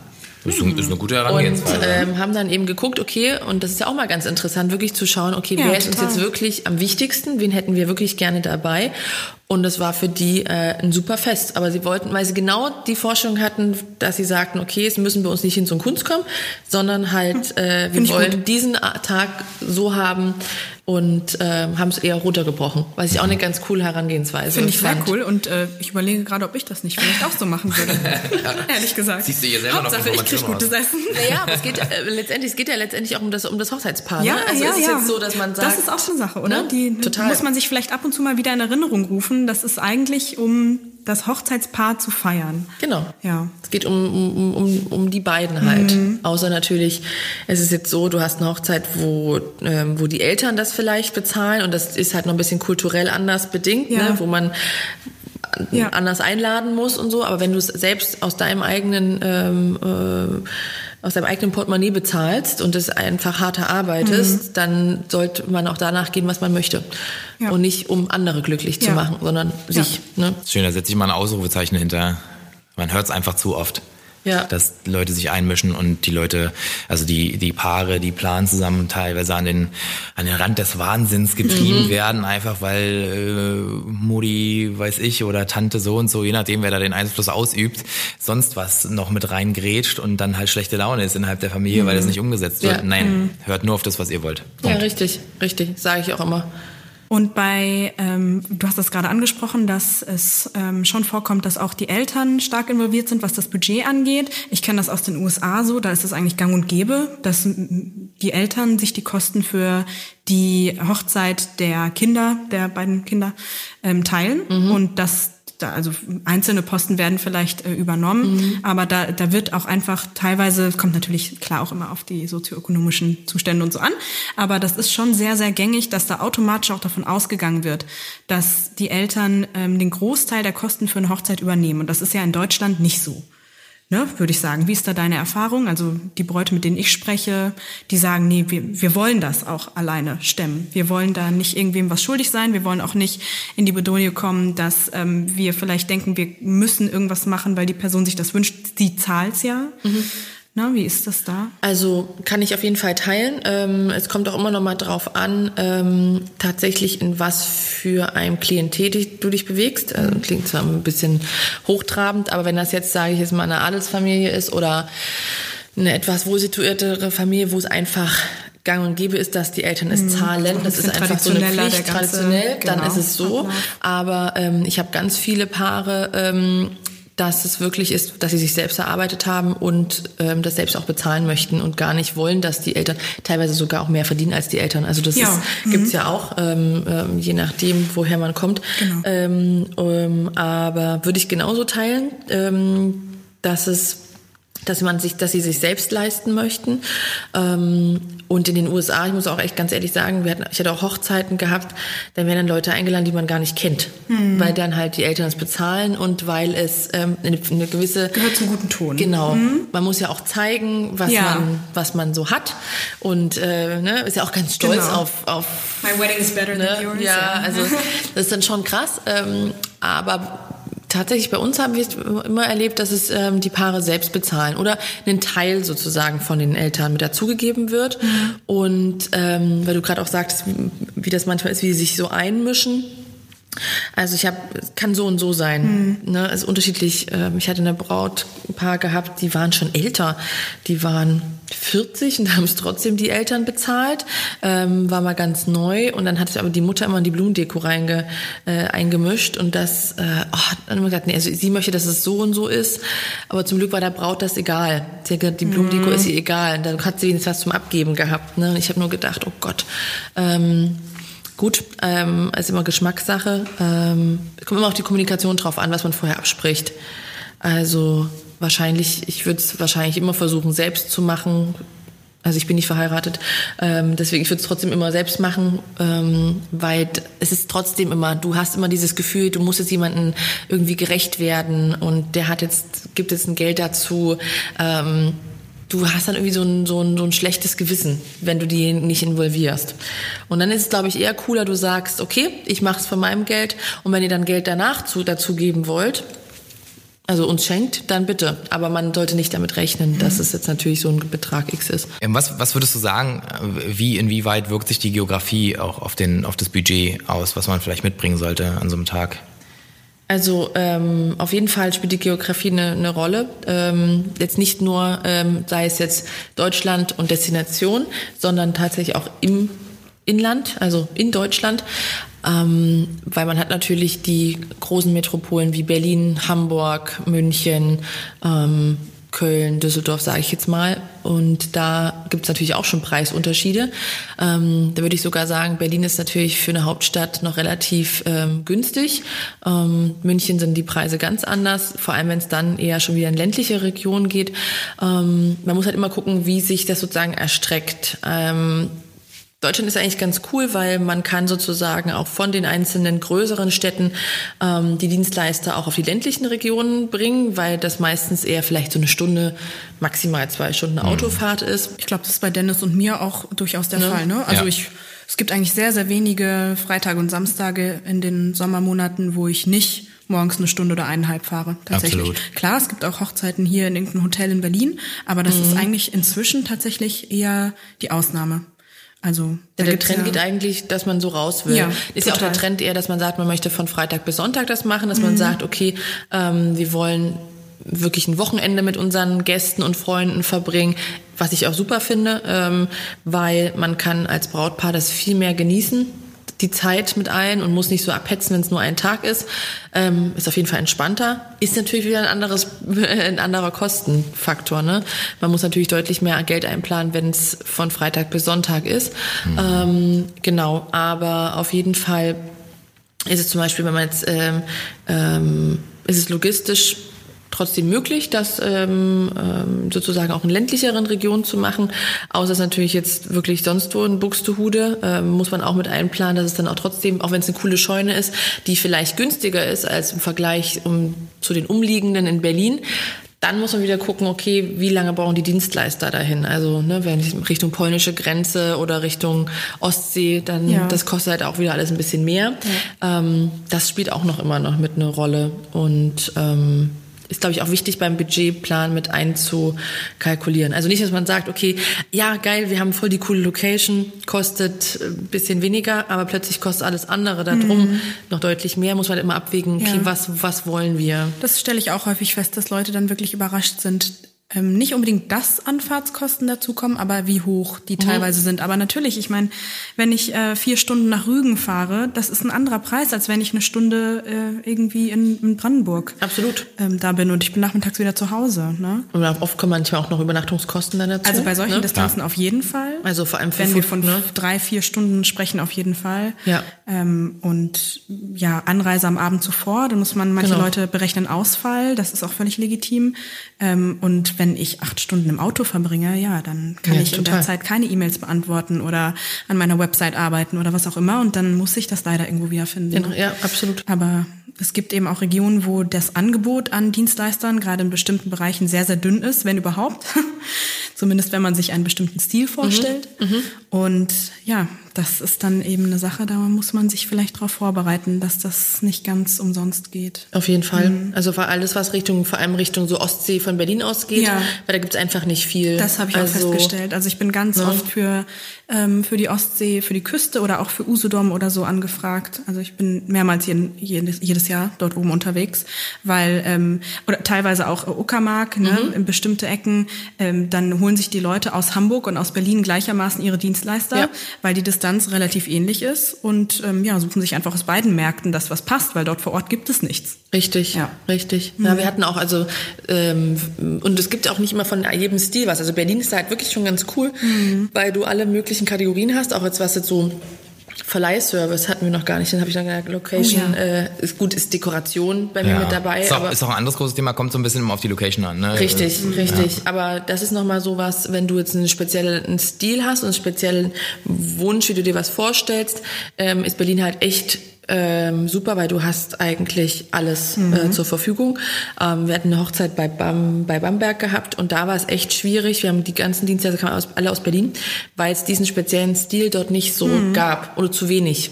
Das ist, eine gute Und Herangehensweise. ähm, haben dann eben geguckt, okay, und das ist ja auch mal ganz interessant, wirklich zu schauen, okay, Ja, wer ist uns total. jetzt wirklich am wichtigsten, wen hätten wir wirklich gerne dabei? Und das war für die äh, ein super Fest. Aber sie wollten, weil sie genau die Forschung hatten, dass sie sagten, okay, es müssen wir uns nicht in so einen Kunst kommen, sondern halt, äh, wir wollen gut. diesen Tag so haben und ähm, haben es eher runtergebrochen. Was ich auch eine ganz coole Herangehensweise Finde ich sehr fand. cool und äh, ich überlege gerade, ob ich das nicht vielleicht auch so machen würde. Ehrlich gesagt. Siehst du hier selber noch Hauptsache, ich krieg gutes Essen. Naja, aber es geht äh, letztendlich, es geht ja letztendlich auch um das, um das Hochzeitspaar. Ja, ne? Also ja, ist es ja. jetzt so, dass man sagt, das ist auch so eine Sache, oder? Ne? Die Total. muss man sich vielleicht ab und zu mal wieder in Erinnerung rufen. Das ist eigentlich, um das Hochzeitspaar zu feiern. Genau. Ja. Es geht um, um, um, um die beiden halt. Mhm. Außer natürlich, es ist jetzt so, du hast eine Hochzeit, wo, ähm, wo die Eltern das vielleicht bezahlen und das ist halt noch ein bisschen kulturell anders bedingt, Ja. ne? wo man Ja. anders einladen muss und so. Aber wenn du es selbst aus deinem eigenen ähm, äh, aus deinem eigenen Portemonnaie bezahlst und es einfach hart erarbeitest, dann sollte man auch danach gehen, was man möchte. Mhm. Ja. Und nicht um andere glücklich zu Ja. machen, sondern sich. Ne? Schön, da setze ich mal ein Ausrufezeichen hinter. Man hört es einfach zu oft. Ja. Dass Leute sich einmischen und die Leute, also die, die Paare, die planen zusammen teilweise an den, an den Rand des Wahnsinns getrieben Mhm. werden, einfach weil äh, Mutti, weiß ich, oder Tante so und so, je nachdem, wer da den Einfluss ausübt, sonst was noch mit reingrätscht und dann halt schlechte Laune ist innerhalb der Familie, weil das nicht umgesetzt wird. Mhm. Ja. Mhm. Nein, hört nur auf das, was ihr wollt. Ja, Punkt. richtig, richtig, sage ich auch immer. Und bei, ähm, du hast das gerade angesprochen, dass es ähm, schon vorkommt, dass auch die Eltern stark involviert sind, was das Budget angeht. Ich kenne das aus den USA so, da ist es eigentlich gang und gäbe, dass die Eltern sich die Kosten für die Hochzeit der Kinder, der beiden Kinder, ähm, teilen und das da, also einzelne Posten werden vielleicht äh, übernommen, aber da, da wird auch einfach teilweise, kommt natürlich klar auch immer auf die sozioökonomischen Zustände und so an, aber das ist schon sehr, sehr gängig, dass da automatisch auch davon ausgegangen wird, dass die Eltern ähm, den Großteil der Kosten für eine Hochzeit übernehmen. Und das ist ja in Deutschland nicht so. Ne, würde ich sagen. Wie ist da deine Erfahrung? Also die Bräute, mit denen ich spreche, die sagen, nee, wir, wir wollen das auch alleine stemmen. Wir wollen da nicht irgendwem was schuldig sein. Wir wollen auch nicht in die Bedrohung kommen, dass ähm, wir vielleicht denken, wir müssen irgendwas machen, weil die Person sich das wünscht. Sie zahlt's ja. Na, wie ist das da? Also kann ich auf jeden Fall teilen. Ähm, es kommt auch immer noch mal drauf an, ähm, tatsächlich in was für einem Klientel du dich bewegst. Also, klingt zwar ein bisschen hochtrabend, aber wenn das jetzt, sage ich jetzt mal, eine Adelsfamilie ist oder eine etwas wohl situiertere Familie, wo es einfach gang und gäbe ist, dass die Eltern es zahlen. Das ist einfach so eine Pflicht, ganze- traditionell, dann genau, ist es so. Ablauf. Aber ähm, ich habe ganz viele Paare, ähm, dass es wirklich ist, dass sie sich selbst erarbeitet haben und ähm, das selbst auch bezahlen möchten und gar nicht wollen, dass die Eltern teilweise sogar auch mehr verdienen als die Eltern. Also das Ja, ist, gibt's ja auch, ähm, ähm, je nachdem, woher man kommt. Genau. Ähm, ähm, aber würde ich genauso teilen, ähm, dass es dass man sich, dass sie sich selbst leisten möchten. Ähm, und in den USA, ich muss auch echt ganz ehrlich sagen, wir hatten, ich hatte auch Hochzeiten gehabt, da werden dann Leute eingeladen, die man gar nicht kennt, Hm. weil dann halt die Eltern es bezahlen und weil es ähm, eine, eine gewisse Gehört zum guten Ton. Genau. Man muss ja auch zeigen, was Ja. man was man so hat und äh, ne, ist ja auch ganz stolz Genau. auf auf My wedding is better ne? than yours. Ja, also das ist dann schon krass. Ähm, aber tatsächlich bei uns haben wir es immer erlebt, dass es ähm, die Paare selbst bezahlen oder einen Teil sozusagen von den Eltern mit dazugegeben wird. Und ähm, weil du gerade auch sagst, wie, wie das manchmal ist, wie sie sich so einmischen. Also ich habe, kann so und so sein. Ne, ist unterschiedlich. Ähm, Ich hatte eine Brautpaar gehabt, die waren schon älter. Die waren 40 und haben es trotzdem die Eltern bezahlt. Ähm, war mal ganz neu und dann hatte aber die Mutter immer in die Blumendeko reinge, äh, eingemischt und das, äh, oh, hat dann immer gesagt, nee, also sie möchte, dass es so und so ist, aber zum Glück war der Braut das egal. Sie hat gesagt, die Blumendeko ist ihr egal. Da hat sie wenigstens was zum Abgeben gehabt. Ne? Und ich habe nur gedacht, oh Gott. Ähm, Gut, ähm, ist immer Geschmackssache. Ähm, kommt immer auf die Kommunikation drauf an, was man vorher abspricht. Also wahrscheinlich, ich würde es wahrscheinlich immer versuchen, selbst zu machen. Also ich bin nicht verheiratet, ähm, deswegen ich würde es trotzdem immer selbst machen, ähm, weil es ist trotzdem immer, du hast immer dieses Gefühl, du musst jetzt jemandem irgendwie gerecht werden und der hat jetzt, gibt jetzt ein Geld dazu. Ähm, du hast dann irgendwie so ein, so, ein, so ein schlechtes Gewissen, wenn du die nicht involvierst. Und dann ist es, glaube ich, eher cooler, du sagst, okay, ich mache es von meinem Geld und wenn ihr dann Geld danach zu, dazu geben wollt, also uns schenkt, dann bitte. Aber man sollte nicht damit rechnen, dass es jetzt natürlich so ein Betrag X ist. Ähm, Was, was würdest du sagen, äh, wie, inwieweit wirkt sich die Geografie auch auf, den, auf das Budget aus, was man vielleicht mitbringen sollte an so einem Tag? Also ähm, auf jeden Fall spielt die Geografie eine, eine Rolle. Ähm, jetzt nicht nur, ähm, sei es jetzt Deutschland und Destination, sondern tatsächlich auch im Inland, also in Deutschland. Ähm, weil man hat natürlich die großen Metropolen wie Berlin, Hamburg, München, ähm, Köln, Düsseldorf, sage ich jetzt mal. Und da gibt es natürlich auch schon Preisunterschiede. Ähm, da würde ich sogar sagen, Berlin ist natürlich für eine Hauptstadt noch relativ ähm, günstig. Ähm, München sind die Preise ganz anders, vor allem wenn es dann eher schon wieder in ländliche Regionen geht. Ähm, man muss halt immer gucken, wie sich das sozusagen erstreckt. Deutschland ist eigentlich ganz cool, weil man kann sozusagen auch von den einzelnen größeren Städten ähm, die Dienstleister auch auf die ländlichen Regionen bringen, weil das meistens eher vielleicht so eine Stunde, maximal zwei Stunden Autofahrt ist. Ich glaube, das ist bei Dennis und mir auch durchaus der Ne? Fall. Ne? Also Ja. ich, es gibt eigentlich sehr, sehr wenige Freitage und Samstage in den Sommermonaten, wo ich nicht morgens eine Stunde oder eineinhalb fahre. Tatsächlich. Absolut. Klar, es gibt auch Hochzeiten hier in irgendeinem Hotel in Berlin, aber das Mhm. ist eigentlich inzwischen tatsächlich eher die Ausnahme. Also da der Trend ja, geht eigentlich, dass man so raus will. Ja, ist ja auch der total. Trend eher, dass man sagt, man möchte von Freitag bis Sonntag das machen, dass Mhm. man sagt, okay, ähm, wir wollen wirklich ein Wochenende mit unseren Gästen und Freunden verbringen, was ich auch super finde, ähm, weil man kann als Brautpaar das viel mehr genießen, die Zeit mit allen und muss nicht so abhetzen, wenn es nur ein Tag ist. Ähm, ist auf jeden Fall entspannter. Ist natürlich wieder ein anderes, ein anderer Kostenfaktor. Ne? Man muss natürlich deutlich mehr Geld einplanen, wenn es von Freitag bis Sonntag ist. Ähm, genau, aber auf jeden Fall ist es zum Beispiel, wenn man jetzt, ähm, ähm, ist es logistisch trotzdem möglich, das ähm, ähm, sozusagen auch in ländlicheren Regionen zu machen. Außer es natürlich jetzt wirklich sonst wo in Buxtehude, ähm, muss man auch mit einplanen, dass es dann auch trotzdem, auch wenn es eine coole Scheune ist, die vielleicht günstiger ist als im Vergleich um, zu den umliegenden in Berlin. Dann muss man wieder gucken, okay, wie lange brauchen die Dienstleister dahin? Also, ne, wenn ich Richtung polnische Grenze oder Richtung Ostsee, dann Ja. das kostet halt auch wieder alles ein bisschen mehr. Ähm, das spielt auch noch immer noch mit eine Rolle. Und ähm, ist, glaube ich, auch wichtig beim Budgetplan mit einzukalkulieren. Also nicht, dass man sagt, okay, ja, geil, wir haben voll die coole Location, kostet ein bisschen weniger, aber plötzlich kostet alles andere darum mhm. noch deutlich mehr, muss man immer abwägen, okay, ja. was, was wollen wir? Das stelle ich auch häufig fest, dass Leute dann wirklich überrascht sind, ähm, nicht unbedingt das Anfahrtskosten dazukommen, aber wie hoch die mhm. teilweise sind. Aber natürlich, ich meine, wenn ich äh, vier Stunden nach Rügen fahre, das ist ein anderer Preis, als wenn ich eine Stunde äh, irgendwie in, in Brandenburg Absolut. Ähm, da bin und ich bin nachmittags wieder zu Hause. Ne? Und oft kommen manchmal auch noch Übernachtungskosten dann dazu. Also bei solchen ne? Distanzen ja. auf jeden Fall. Also vor allem wenn wir von ne? drei, vier Stunden sprechen, auf jeden Fall. Ja. Ähm, und ja, Anreise am Abend zuvor, da muss man manche genau. Leute berechnen Ausfall, das ist auch völlig legitim. Ähm, und wenn ich acht Stunden im Auto verbringe, ja, dann kann ja, ich total. in der Zeit keine E-Mails beantworten oder an meiner Website arbeiten oder was auch immer und dann muss ich das leider irgendwo wiederfinden. Genau, ja, absolut. Aber es gibt eben auch Regionen, wo das Angebot an Dienstleistern gerade in bestimmten Bereichen sehr, sehr dünn ist, wenn überhaupt. Zumindest wenn man sich einen bestimmten Stil vorstellt. Mhm, mhm. Und ja, das ist dann eben eine Sache, da muss man sich vielleicht darauf vorbereiten, dass das nicht ganz umsonst geht. Auf jeden Fall. Mhm. Also vor alles, was Richtung, vor allem Richtung so Ostsee von Berlin ausgeht, ja. weil da gibt's einfach nicht viel. Das habe ich also, auch festgestellt. Also ich bin ganz ne? oft für, ähm, für die Ostsee, für die Küste oder auch für Usedom oder so angefragt. Also ich bin mehrmals jeden, jedes, jedes Jahr dort oben unterwegs, weil, ähm, oder teilweise auch Uckermark, ne, mhm. in bestimmte Ecken, ähm, dann holen sich die Leute aus Hamburg und aus Berlin gleichermaßen ihre Dienstleister, ja. weil die Distanz Distanz relativ ähnlich ist und ähm, ja, suchen sich einfach aus beiden Märkten das, was passt, weil dort vor Ort gibt es nichts. Richtig, ja. richtig. Mhm. Ja, wir hatten auch also ähm, und es gibt auch nicht immer von jedem Stil was. Also Berlin ist da halt wirklich schon ganz cool, mhm. weil du alle möglichen Kategorien hast, auch jetzt was jetzt so Verleihservice hatten wir noch gar nicht. Dann habe ich dann gesagt, Location oh, ja. äh, ist gut, ist Dekoration bei mir ja. mit dabei. Ist auch, ist auch ein anderes großes Thema, kommt so ein bisschen immer auf die Location an. Ne? Richtig, mhm. richtig. Ja. Aber das ist nochmal so was, wenn du jetzt einen speziellen Stil hast und einen speziellen Wunsch, wie du dir was vorstellst, ähm, ist Berlin halt echt ähm, super, weil du hast eigentlich alles äh, mhm. äh, zur Verfügung. Ähm, wir hatten eine Hochzeit bei, Bam, bei Bamberg gehabt und da war es echt schwierig. Wir haben die ganzen Dienstleister kamen aus, alle aus Berlin, weil es diesen speziellen Stil dort nicht so mhm. gab oder zu wenig.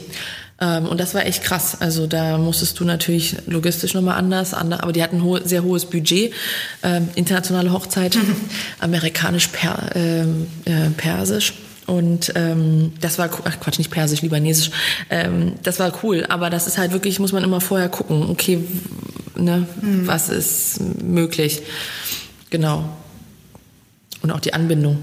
Ähm, und das war echt krass. Also da musstest du natürlich logistisch nochmal anders, aber die hatten ho sehr hohes Budget. Ähm, internationale Hochzeit, mhm. amerikanisch, per, ähm, äh, persisch. Und ähm, das war, ach Quatsch, nicht persisch, libanesisch. Ähm, das war cool, aber das ist halt wirklich, muss man immer vorher gucken, okay, ne, mhm. was ist möglich. Genau. Und auch die Anbindung.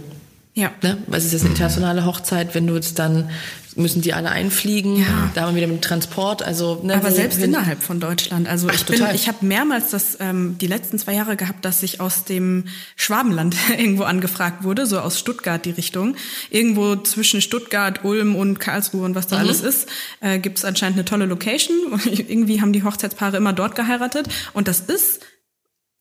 Ja. Ne? Weil es ist jetzt eine internationale Hochzeit, wenn du jetzt dann müssen die alle einfliegen, ja. da haben wir wieder mit Transport, also ne, aber selbst innerhalb von Deutschland, also Ach, ich bin, total. ich habe mehrmals das ähm, die letzten zwei Jahre gehabt, dass ich aus dem Schwabenland irgendwo angefragt wurde, so aus Stuttgart die Richtung, irgendwo zwischen Stuttgart, Ulm und Karlsruhe und was da mhm. alles ist, äh, gibt es anscheinend eine tolle Location. irgendwie haben die Hochzeitspaare immer dort geheiratet und das ist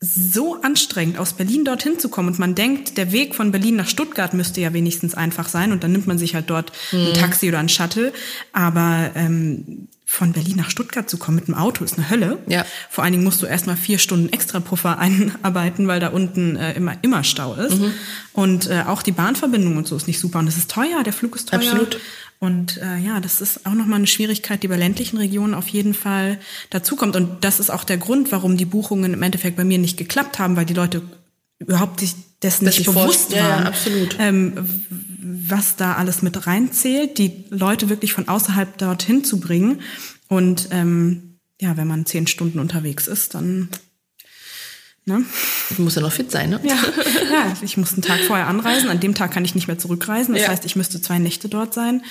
so anstrengend, aus Berlin dorthin zu kommen. Und man denkt, der Weg von Berlin nach Stuttgart müsste ja wenigstens einfach sein. Und dann nimmt man sich halt dort mhm. ein Taxi oder ein Shuttle. Aber ähm, von Berlin nach Stuttgart zu kommen mit dem Auto ist eine Hölle. Ja. Vor allen Dingen musst du erstmal vier Stunden extra Puffer einarbeiten, weil da unten äh, immer, immer Stau ist. Mhm. Und äh, auch die Bahnverbindung und so ist nicht super. Und es ist teuer, der Flug ist teuer. Absolut. Und äh, ja, das ist auch nochmal eine Schwierigkeit, die bei ländlichen Regionen auf jeden Fall dazukommt. Und das ist auch der Grund, warum die Buchungen im Endeffekt bei mir nicht geklappt haben, weil die Leute überhaupt sich dessen nicht bewusst waren, ja, absolut. Ähm, was da alles mit reinzählt, die Leute wirklich von außerhalb dorthin zu bringen. Und ähm, ja, wenn man zehn Stunden unterwegs ist, dann Ne? Du musst ja noch fit sein, ne? Ja. ja, ich muss einen Tag vorher anreisen. An dem Tag kann ich nicht mehr zurückreisen. Das ja. heißt, ich müsste zwei Nächte dort sein.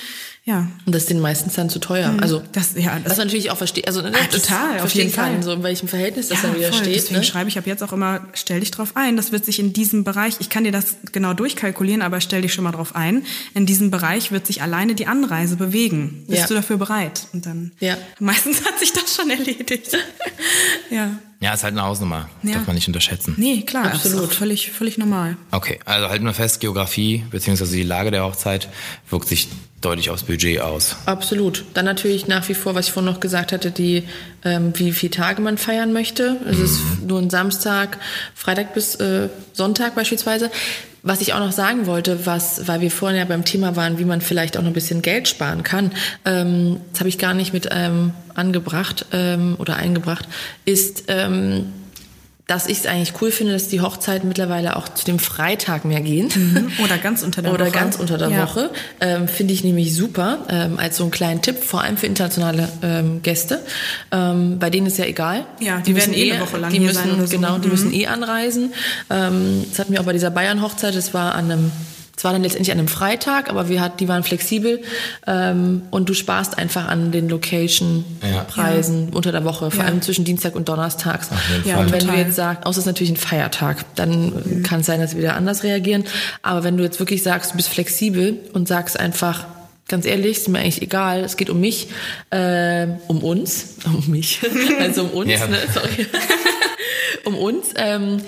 Ja. Und das ist den meistens dann zu teuer. Mhm. Also das, ja, das was man natürlich auch versteht. Also ne, ah, total, auf jeden Fall. so in welchem Verhältnis das ja, dann wieder voll. steht. Deswegen ne? schreibe ich ab jetzt auch immer, stell dich drauf ein. Das wird sich in diesem Bereich, ich kann dir das genau durchkalkulieren, aber stell dich schon mal drauf ein. In diesem Bereich wird sich alleine die Anreise bewegen. Bist ja. du dafür bereit? Und dann ja. meistens hat sich das schon erledigt. ja. Ja, ist halt eine Hausnummer. Ja. Darf man nicht unterschätzen. Nee, klar, absolut. völlig, völlig normal. Okay, also halten wir fest, Geografie bzw. die Lage der Hochzeit wirkt sich deutlich aufs Budget aus. Absolut. Dann natürlich nach wie vor, was ich vorhin noch gesagt hatte, die, ähm, wie viele Tage man feiern möchte. Es mhm. ist nur ein Samstag, Freitag bis äh, Sonntag beispielsweise. Was ich auch noch sagen wollte, was, weil wir vorhin ja beim Thema waren, wie man vielleicht auch noch ein bisschen Geld sparen kann, ähm, das habe ich gar nicht mit ähm, angebracht ähm, oder eingebracht, ist, ähm, dass ich es eigentlich cool finde, dass die Hochzeiten mittlerweile auch zu dem Freitag mehr gehen. Mhm. Oder ganz unter der Oder Woche. ganz unter der Ja. Woche. Ähm, finde ich nämlich super, ähm, als so einen kleinen Tipp, vor allem für internationale ähm, Gäste. Ähm, bei denen ist ja egal. Ja, die werden eh eine Woche lang die müssen, sein oder so. Genau, die Mhm. müssen eh anreisen. Ähm, das hatten wir auch bei dieser Bayern-Hochzeit, das war an einem es war dann letztendlich an einem Freitag, aber wir hat, die waren flexibel ähm, und du sparst einfach an den Ja. Location-Preisen unter der Woche, vor Ja. allem zwischen Dienstag und Donnerstags. Ja, und wenn total. du jetzt sagst, außer es ist natürlich ein Feiertag, dann kann es sein, dass wir wieder anders reagieren. Aber wenn du jetzt wirklich sagst, du bist flexibel und sagst einfach, ganz ehrlich, ist mir eigentlich egal, es geht um mich, äh, um uns, um mich, also um uns, Ja. ne, sorry, um uns, ähm,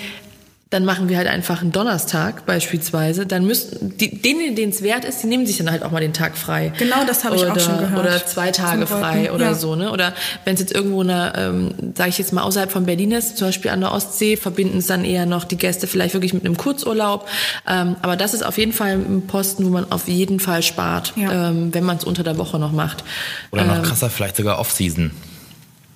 dann machen wir halt einfach einen Donnerstag beispielsweise. Dann müssen die, denen, denen es wert ist, die nehmen sich dann halt auch mal den Tag frei. Genau, das habe ich auch Oder- schon gehört. Oder zwei Tage frei oder ja. so, ne? Oder wenn es jetzt irgendwo eine, ähm, sage ich jetzt mal außerhalb von Berlin ist, zum Beispiel an der Ostsee, verbinden es dann eher noch die Gäste vielleicht wirklich mit einem Kurzurlaub. Ähm, aber das ist auf jeden Fall ein Posten, wo man auf jeden Fall spart, Ja. ähm, wenn man es unter der Woche noch macht. Oder noch Ähm, krasser, vielleicht sogar Off-Season.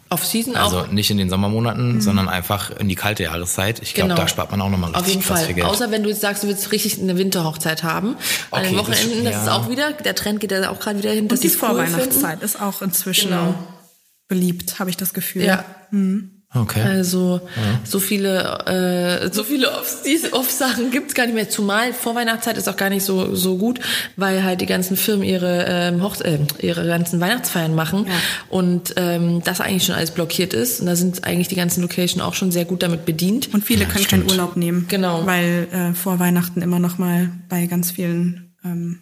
Auf Season Also auch. nicht in den Sommermonaten, sondern einfach in die kalte Jahreszeit. Ich glaube, Genau. da spart man auch nochmal Auf richtig jeden krass Fall. viel Geld. Außer wenn du jetzt sagst, du willst richtig eine Winterhochzeit haben. An den Wochenenden, das- das, ist ja. auch wieder, der Trend geht ja auch gerade wieder hin, Und dass die sie's cool Vorweihnachtszeit ist auch inzwischen Genau. beliebt, habe ich das Gefühl. Ja. Okay. Also so viele, äh, so viele Off-Sachen gibt's gar nicht mehr. Zumal Vorweihnachtszeit ist auch gar nicht so so gut, weil halt die ganzen Firmen ihre ähm, Hoch äh, ihre ganzen Weihnachtsfeiern machen Ja. und ähm, das eigentlich schon alles blockiert ist. Und da sind eigentlich die ganzen Location auch schon sehr gut damit bedient. Und viele können keinen stimmt. Urlaub nehmen. Genau. Weil äh, vor Weihnachten immer noch mal bei ganz vielen ähm,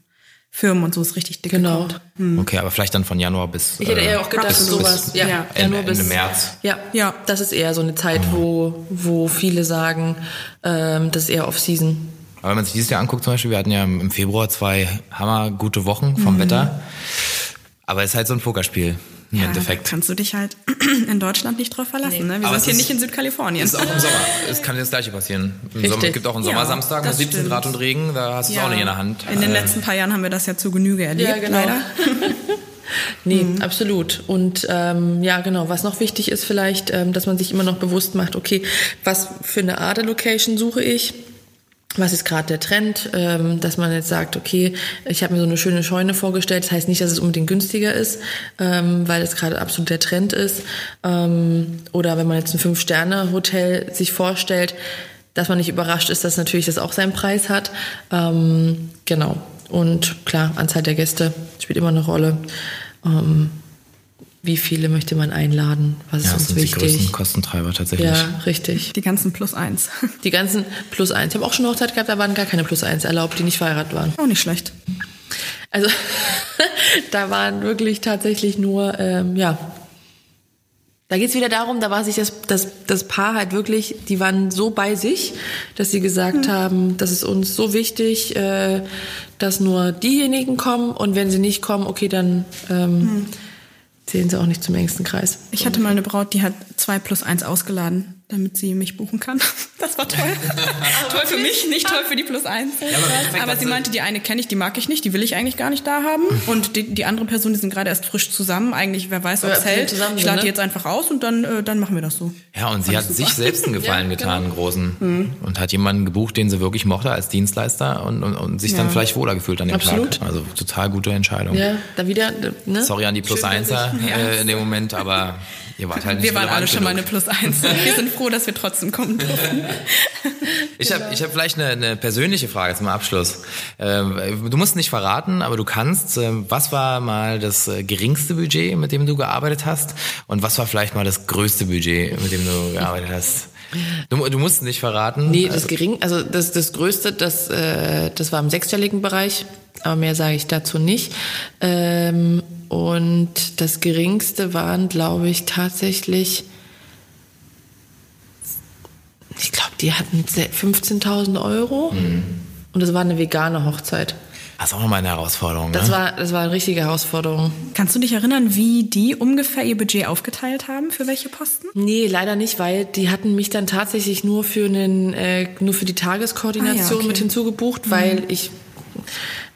Firmen und so ist richtig dick Genau. gebaut. Okay, aber vielleicht dann von Januar bis. Ich hätte äh, eher auch gedacht, absolut. sowas. Ja, Ja. Ende- bis Ende März. Ja, Ja. Das ist eher so eine Zeit, wo wo viele sagen, ähm, das ist eher Off-Season. Aber wenn man sich dieses Jahr anguckt, zum Beispiel, wir hatten ja im Februar zwei hammer gute Wochen vom Wetter. Aber es ist halt so ein Pokerspiel im Ja, Endeffekt. da kannst du dich halt in Deutschland nicht drauf verlassen. Ne? Wir Aber sind es hier ist- nicht in Südkalifornien. Ist auch im Sommer. Es kann das gleiche passieren. Im Richtig. Sommer, es gibt auch einen Ja, Sommersamstag mit das 17 stimmt. Grad und Regen, da hast du es auch nicht in der Hand. In den Äh, letzten paar Jahren haben wir das ja zu Genüge erlebt, Ja, genau. leider. Nee, absolut. Und ähm, ja, genau, was noch wichtig ist vielleicht, ähm, dass man sich immer noch bewusst macht, okay, was für eine Art der Location suche ich? Was ist gerade der Trend, ähm, dass man jetzt sagt, okay, ich habe mir so eine schöne Scheune vorgestellt. Das heißt nicht, dass es unbedingt günstiger ist, ähm, weil es gerade absolut der Trend ist. Ähm, oder wenn man jetzt ein Fünf-Sterne-Hotel sich vorstellt, dass man nicht überrascht ist, dass natürlich das auch seinen Preis hat. Genau. Und klar, Anzahl der Gäste spielt immer eine Rolle. Wie viele möchte man einladen? Was ist Ja, das uns sind die größten wichtig? Kostentreiber tatsächlich. Ja, richtig. Die ganzen Plus eins. Die ganzen Plus eins. Ich habe auch schon Hochzeit gehabt, da waren gar keine Plus eins erlaubt, die nicht verheiratet waren. Auch nicht schlecht. Also da waren wirklich tatsächlich nur, ähm, ja. Da geht's wieder darum, da war sich das, das, das Paar halt wirklich, die waren so bei sich, dass sie gesagt haben, das ist uns so wichtig, äh, dass nur diejenigen kommen und wenn sie nicht kommen, okay, dann ähm, zählen sie auch nicht zum engsten Kreis. Ich hatte mal eine Braut, die hat zwei plus eins ausgeladen, damit sie mich buchen kann. Das war toll. toll für mich, nicht toll für die plus eins. aber perfekt, aber das sie meinte, die eine kenne ich, die mag ich nicht, die will ich eigentlich gar nicht da haben. Und die, die andere Person, die sind gerade erst frisch zusammen. Eigentlich, wer weiß, ob Ja, es hält. Ich lade die ne? jetzt einfach aus und dann, äh, dann machen wir das so. Ja, und sie hat sich selbst einen Gefallen Ja, getan, einen genau. großen. Mhm. Und hat jemanden gebucht, den sie wirklich mochte als Dienstleister und, und, und sich dann Ja. vielleicht wohler gefühlt an dem Absolut. Tag. Also total gute Entscheidung. Ja, da wieder, ne? Sorry an die Plus Einser äh, in dem Moment, aber ihr wart halt nicht Wir waren alle schon mal eine plus eins. Wir sind froh, dass wir trotzdem kommen durften. Ich habe ich hab vielleicht eine, eine persönliche Frage zum Abschluss. Ähm, du musst nicht verraten, aber du kannst. Ähm, was war mal das äh, geringste Budget, mit dem du gearbeitet hast? Und was war vielleicht mal das größte Budget, mit dem du gearbeitet hast? Du, du musst nicht verraten. Nee, das gering, also das, das Größte, das, äh, das war im sechsstelligen Bereich, aber mehr sage ich dazu nicht. Ähm, und das Geringste waren, glaube ich, tatsächlich, ich glaube, die hatten se- 15.000 Euro. Und das war eine vegane Hochzeit. Das ist auch nochmal eine Herausforderung. Das ne? war, das war eine richtige Herausforderung. Kannst du dich erinnern, wie die ungefähr ihr Budget aufgeteilt haben? Für welche Posten? Nee, leider nicht, weil die hatten mich dann tatsächlich nur für einen, äh, nur für die Tageskoordination Ah ja, okay. mit hinzugebucht, weil ich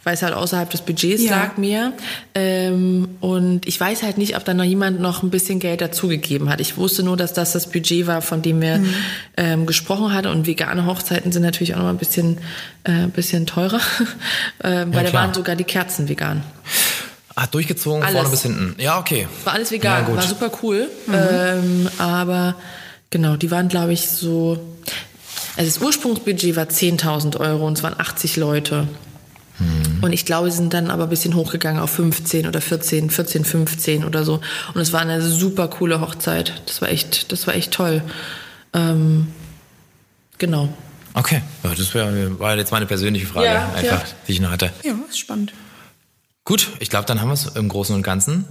weil es halt außerhalb des Budgets Ja. lag mir. Ähm, und ich weiß halt nicht, ob da noch jemand noch ein bisschen Geld dazugegeben hat. Ich wusste nur, dass das das Budget war, von dem wir Mhm. ähm, gesprochen hatten. Und vegane Hochzeiten sind natürlich auch noch mal ein bisschen, äh, bisschen teurer, ähm, weil da klar. waren sogar die Kerzen vegan. Ah, durchgezogen, Alles. vorne bis hinten. Ja, okay. War alles vegan, Ja, war super cool. Ähm, aber genau, die waren, glaube ich, so. Also das Ursprungsbudget war 10.000 Euro und es waren 80 Leute. Und ich glaube, sie sind dann aber ein bisschen hochgegangen auf 15 oder 14, 14, 15 oder so. Und es war eine super coole Hochzeit. Das war echt, das war echt toll. Ähm, genau. Okay, ja, das wär, war jetzt meine persönliche Frage, Ja, einfach, ja. die ich noch hatte. Ja, ist spannend. Gut, ich glaube, dann haben wir es im Großen und Ganzen.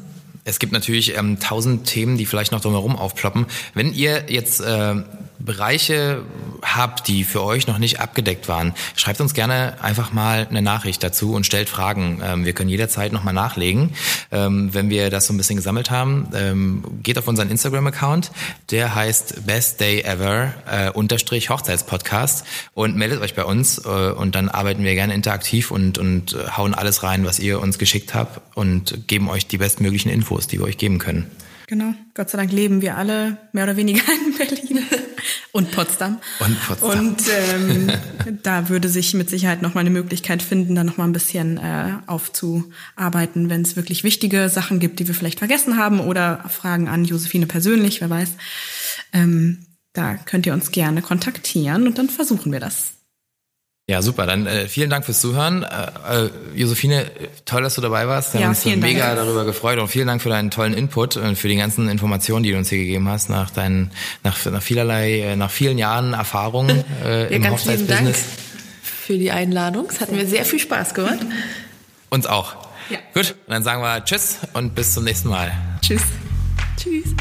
Es gibt natürlich ähm, tausend Themen, die vielleicht noch drumherum aufploppen. Wenn ihr jetzt äh, Bereiche habt, die für euch noch nicht abgedeckt waren, schreibt uns gerne einfach mal eine Nachricht dazu und stellt Fragen. Ähm, wir können jederzeit nochmal nachlegen, ähm, wenn wir das so ein bisschen gesammelt haben. Ähm, geht auf unseren Instagram-Account, der heißt Best Day Ever äh, unterstrich Hochzeitspodcast und meldet euch bei uns äh, und dann arbeiten wir gerne interaktiv und, und äh, hauen alles rein, was ihr uns geschickt habt und geben euch die bestmöglichen Infos, die wir euch geben können. Genau. Gott sei Dank leben wir alle mehr oder weniger in Berlin und Potsdam. Und Potsdam. Und ähm, da würde sich mit Sicherheit noch mal eine Möglichkeit finden, da noch mal ein bisschen äh, aufzuarbeiten, wenn es wirklich wichtige Sachen gibt, die wir vielleicht vergessen haben oder Fragen an Josephine persönlich, wer weiß. Ähm, da könnt ihr uns gerne kontaktieren und dann versuchen wir das. Ja, super. Dann äh, vielen Dank fürs Zuhören. Äh, äh, Josephine, toll, dass du dabei warst. Wir Ja, haben uns vielen Dank. mega darüber gefreut und vielen Dank für deinen tollen Input und für die ganzen Informationen, die du uns hier gegeben hast, nach deinen, nach, nach vielerlei, äh, nach vielen Jahren Erfahrung äh, Ja, im Hochzeitsbusiness. für die Einladung. Es hat mir sehr viel Spaß gemacht. Uns auch. Ja. Gut, dann sagen wir Tschüss und bis zum nächsten Mal. Tschüss. Tschüss.